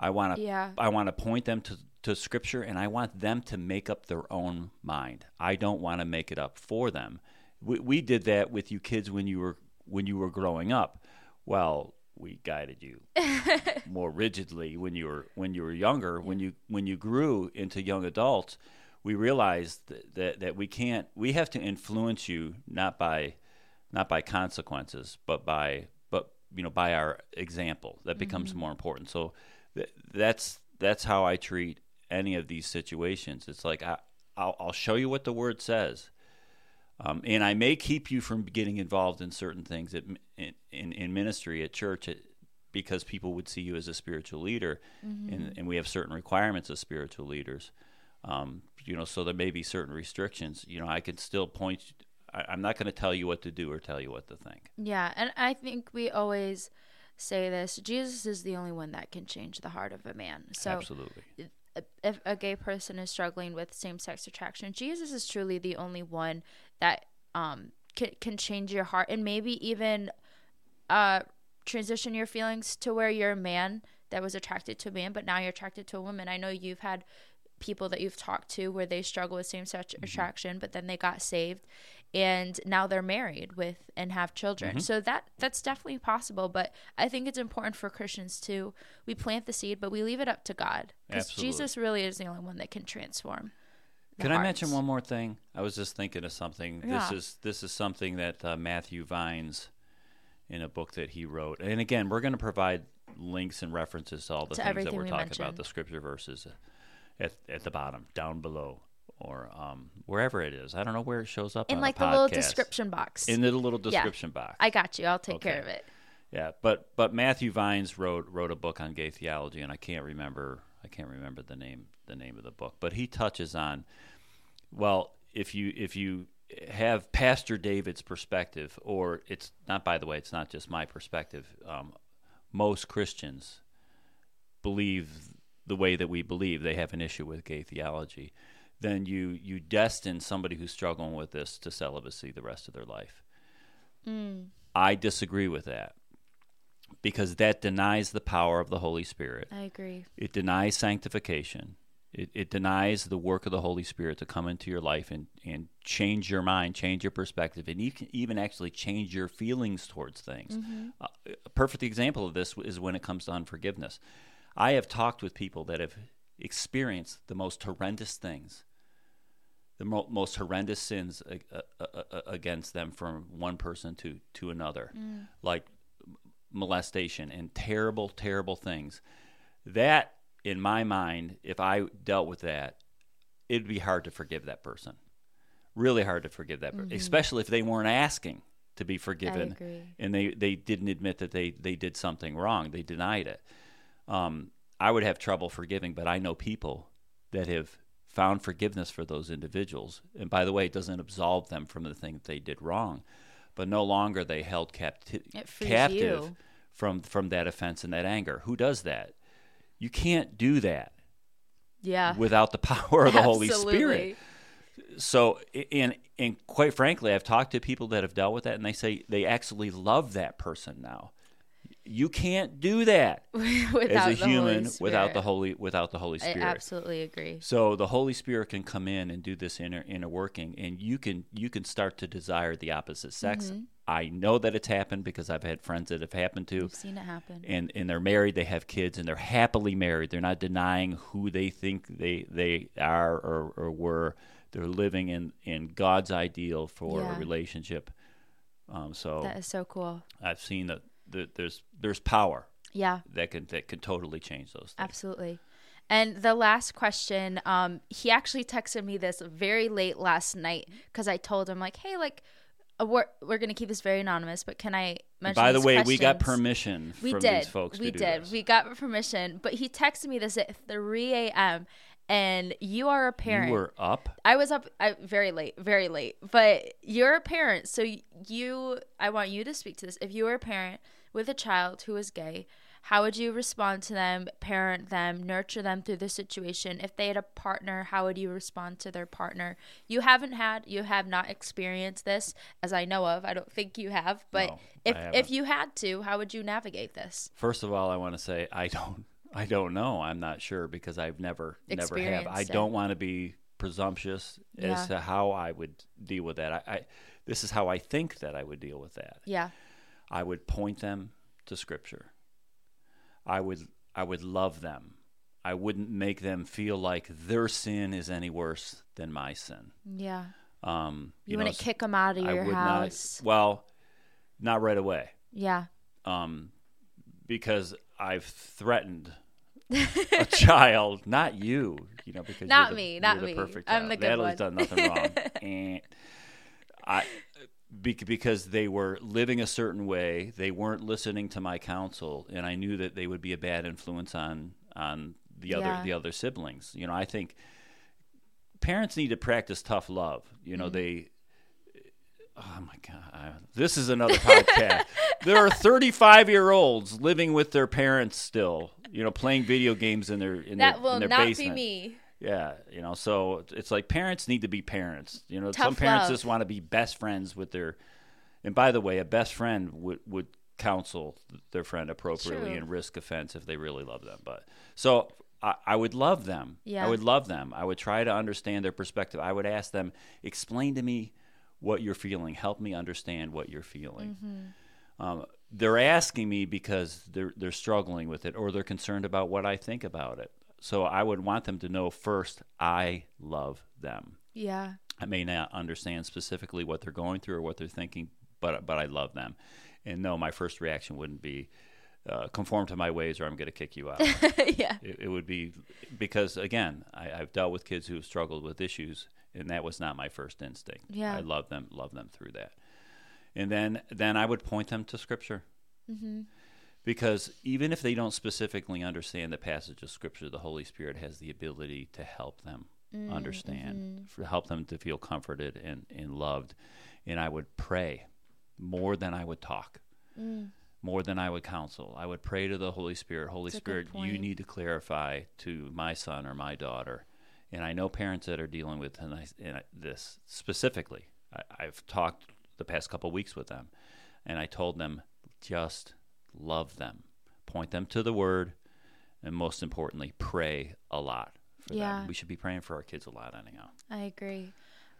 I want to Yeah. I want to point them to to scripture and I want them to make up their own mind. I don't want to make it up for them. We we did that with you kids when you were when you were growing up. Well, we guided you more rigidly when you were when you were younger. When you when you grew into young adults, we realized that, that, that we can't we have to influence you not by not by consequences, but by but you know by our example. That becomes mm-hmm. more important. So th- that's that's how I treat any of these situations. It's like I, I'll, I'll show you what the word says, um, and I may keep you from getting involved in certain things at, in, in in ministry at church. At, because people would see you as a spiritual leader, and, and we have certain requirements as spiritual leaders. Um, you know, so there may be certain restrictions. You know, I can still point. I, I'm not going to tell you what to do or tell you what to think. Yeah, and I think we always say this: Jesus is the only one that can change the heart of a man. So Absolutely. if a gay person is struggling with same-sex attraction, Jesus is truly the only one that um can, can change your heart and maybe even uh transition your feelings to where you're a man that was attracted to a man, but now you're attracted to a woman. I know you've had people that you've talked to where they struggle with same-sex attraction, but then they got saved and now they're married with and have children. So that that's definitely possible, but I think it's important for Christians to We plant the seed, but we leave it up to God because Jesus really is the only one that can transform. Can I mention one more thing? I was just thinking of something. Yeah. This is this is something that uh, Matthew Vines, in a book that he wrote, and again, we're going to provide links and references to all the To things that we're we talking mentioned. about, the scripture verses, uh, at at the bottom, down below, or um, wherever it is. I don't know where it shows up in like the the little description box? in the little description box. I got you. I'll take care of it. Yeah, but but Matthew Vines wrote wrote a book on gay theology, and I can't remember I can't remember the name the name of the book, but he touches on well if you if you have Pastor David's perspective, or it's not by the way, it's not just my perspective. Um, most Christians believe the way that we believe. They have an issue with gay theology. Then you you destine somebody who's struggling with this to celibacy the rest of their life. I disagree with that because that denies the power of the Holy Spirit. I agree. It denies sanctification. It, it denies the work of the Holy Spirit to come into your life and, and change your mind, change your perspective, and you even actually change your feelings towards things. Uh, a perfect example of this is when it comes to unforgiveness. I have talked with people that have experienced the most horrendous things, the mo- most horrendous sins a- a- a- against them from one person to, to another, like molestation and terrible, terrible things. That, in my mind, if I dealt with that, it'd be hard to forgive that person. Really hard to forgive that person, especially if they weren't asking to be forgiven and they, they didn't admit that they, they did something wrong. They denied it. Um, I would have trouble forgiving, but I know people that have found forgiveness for those individuals. And by the way, it doesn't absolve them from the thing that they did wrong, but no longer they held capti- captive you. from from that offense and that anger. Who does that? You can't do that Yeah. without the power of the Holy Spirit. So, and and quite frankly, I've talked to people that have dealt with that, and they say they actually love that person now. You can't do that as a human without the holy without the Holy I Spirit. absolutely agree. So the Holy Spirit can come in and do this inner inner working, and you can you can start to desire the opposite sex. Mm-hmm. I know that it's happened because I've had friends that have happened to, I've seen it happen. and and they're married, they have kids, and they're happily married. They're not denying who they think they they are or, or were. They're living in in God's ideal for Yeah. a relationship. Um, so that is so cool. I've seen that, there's there's power Yeah. that can that can totally change those things. Absolutely. And the last question, um, he actually texted me this very late last night because I told him like, hey, like, uh, we're we're gonna keep this very anonymous, but can I mention? By the way, we got permission We from did. these folks we to did. this. We got permission, but he texted me this at 3 a.m. And you are a parent. you were up. I was up I, very late, very late. But you're a parent, so you. I want you to speak to this. If you were a parent with a child who is gay, how would you respond to them, parent them, nurture them through the situation? If they had a partner, how would you respond to their partner? You haven't had, you have not experienced this, as I know of. I don't think you have, but No, if if you had to, how would you navigate this? First of all, I want to say I don't. I don't know. I'm not sure because I've never, never have. I it. don't want to be presumptuous Yeah. as to how I would deal with that. I, I, this is how I think that I would deal with that. Yeah. I would point them to Scripture. I would, I would love them. I wouldn't make them feel like their sin is any worse than my sin. Yeah. Um, You, want to kick them out of I your would house. not. Well, not right away. yeah. um, because I've threatened a child, not you, you know, because Not you're the, me, not the me. perfect I'm child. the good Natalie's one. done nothing wrong. I, because they were living a certain way, they weren't listening to my counsel, and I knew that they would be a bad influence on on the other Yeah. the other siblings. You know, I think parents need to practice tough love. You Mm-hmm. know, they. Oh my God! This is another podcast. there are 35 year olds living with their parents still. You know, playing video games in their in That their, will in their not basement. be me. Yeah, you know, so it's like parents need to be parents. You know, Tough some parents love. just want to be best friends with their. And by the way, a best friend would would counsel their friend appropriately True. and risk offense if they really love them. But so I, I would love them. Yeah. I would love them. I would try to understand their perspective. I would ask them, explain to me what you're feeling. Help me understand what you're feeling. Mm-hmm. Um, they're asking me because they're they're struggling with it or they're concerned about what I think about it. So I would want them to know first I love them. Yeah. I may not understand specifically what they're going through or what they're thinking, but but I love them. And no, my first reaction wouldn't be uh, conform to my ways or I'm going to kick you out. yeah. it, it would be because again, I, I've dealt with kids who have struggled with issues, and that was not my first instinct. Yeah. I love them, love them through that, and then then I would point them to Scripture, Mm-hmm. Because even if they don't specifically understand the passage of Scripture, the Holy Spirit has the ability to help them Mm, understand, mm-hmm. for help them to feel comforted and, and loved, and I would pray more than I would talk Mm. more than I would counsel. I would pray to the Holy Spirit. Holy That's Spirit, you need to clarify to my son or my daughter. And I know parents that are dealing with and I, and I, this specifically. I, I've talked the past couple weeks with them, and I told them just love them, point them to the Word, and most importantly, pray a lot for Yeah. them. We should be praying for our kids a lot, anyhow. I agree.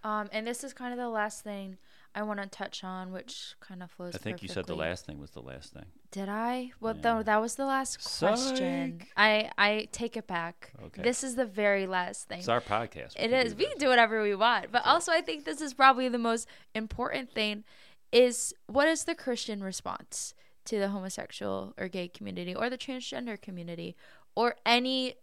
Um, and this is kind of the last thing I want to touch on, which kind of flows. I think you said the last thing was the last thing. Did I? Well, Yeah. though that was the last question. Psych. I I take it back. Okay. This is the very last thing. It's our podcast. We It do We can do whatever we want. But also I think this is probably the most important thing is what is the Christian response to the homosexual or gay community or the transgender community or any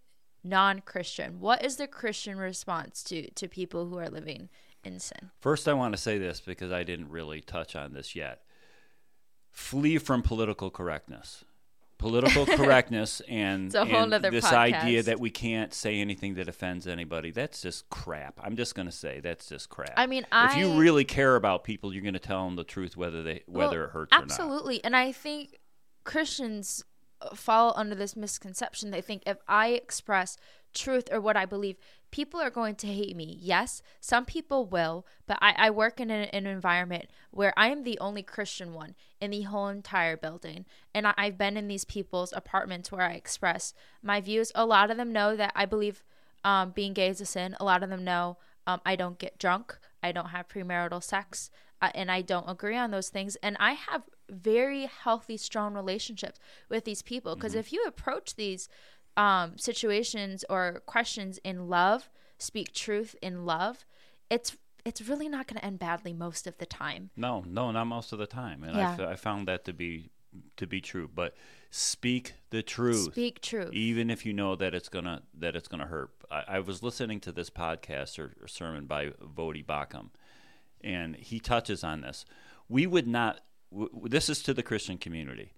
non-Christian? What is the Christian response to to people who are living in sin? First, I want to say this because I didn't really touch on this yet. Flee from political correctness. Political correctness and, It's a whole and this podcast. idea that we can't say anything that offends anybody. That's just crap. I'm just going to say that's just crap. I mean, if you really care about people, you're going to tell them the truth, whether they whether Well, it hurts or not. Absolutely. And I think Christians uh, fall under this misconception. They think if I express truth or what I believe, people are going to hate me. Yes, some people will, but I, I work in an, an environment where I am the only Christian one in the whole entire building. And I, I've been in these people's apartments where I express my views. A lot of them know that I believe um, being gay is a sin. A lot of them know um, I don't get drunk. I don't have premarital sex. Uh, and I don't agree on those things. And I have very healthy, strong relationships with these people. Because if you approach these um, situations or questions in love, speak truth in love, it's it's really not going to end badly most of the time. No, no, not most of the time, and Yeah. I, found that to be to be true. But speak the truth. Speak truth. even if you know that it's gonna that it's gonna hurt. I, I was listening to this podcast or, or sermon by Voddie Baucham, and he touches on this. we would not. W- this is to the Christian community.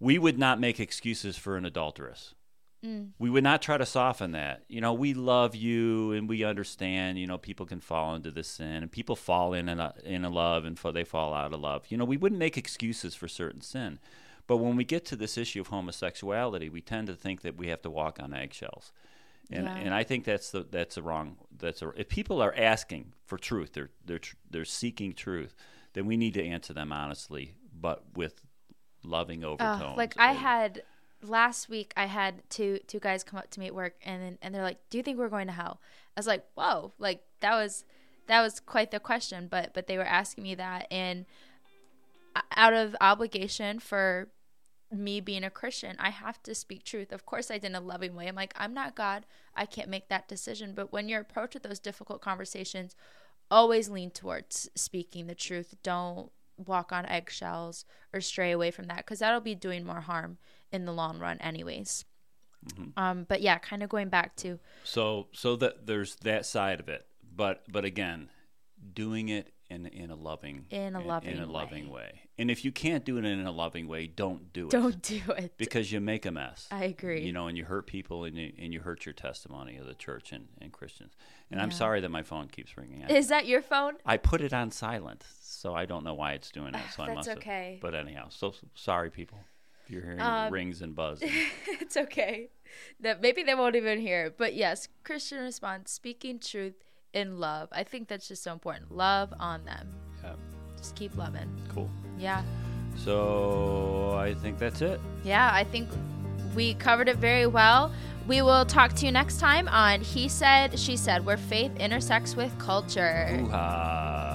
We would not make excuses for an adulteress. Mm. We would not try to soften that. You know, we love you and we understand. You know, people can fall into this sin, and people fall in a, in a love, and they fall out of love. You know, we wouldn't make excuses for certain sin, but when we get to this issue of homosexuality, we tend to think that we have to walk on eggshells, and Yeah. and I think that's the that's a wrong. That's a if people are asking for truth, they're they're tr- they're seeking truth, then we need to answer them honestly, but with loving overtones. Oh, like I had last week, I had two two guys come up to me at work, and and they're like, "Do you think we're going to hell?" I was like, "Whoa!" Like that was that was quite the question, but but they were asking me that, and out of obligation for me being a Christian, I have to speak truth. Of course, I did in a loving way. I'm like, I'm not God. I can't make that decision. But when you're approached with those difficult conversations, always lean towards speaking the truth. Don't walk on eggshells or stray away from that because that'll be doing more harm in the long run, anyways. Um, but yeah, kind of going back to So so that there's that side of it, but but again, doing it in in a loving In a loving in a loving way. And if you can't do it in a loving way, don't do it. don't do it. because you make a mess. I agree. You know, and you hurt people, and you, and you hurt your testimony of the church and, and Christians. And I'm sorry that my phone keeps ringing. I, Is that your phone? I put it on silent, so I don't know why it's doing that. So I That's must have. okay. But anyhow, so sorry, people. You're hearing Um, rings and buzz. it's okay. That maybe they won't even hear it. But yes, Christian response, speaking truth in love. I think that's just so important. Love on them. yeah, Just keep loving. cool. Yeah. So I think that's it. Yeah, I think we covered it very well. We will talk to you next time on He Said, She Said, where faith intersects with culture. Hoo-ha.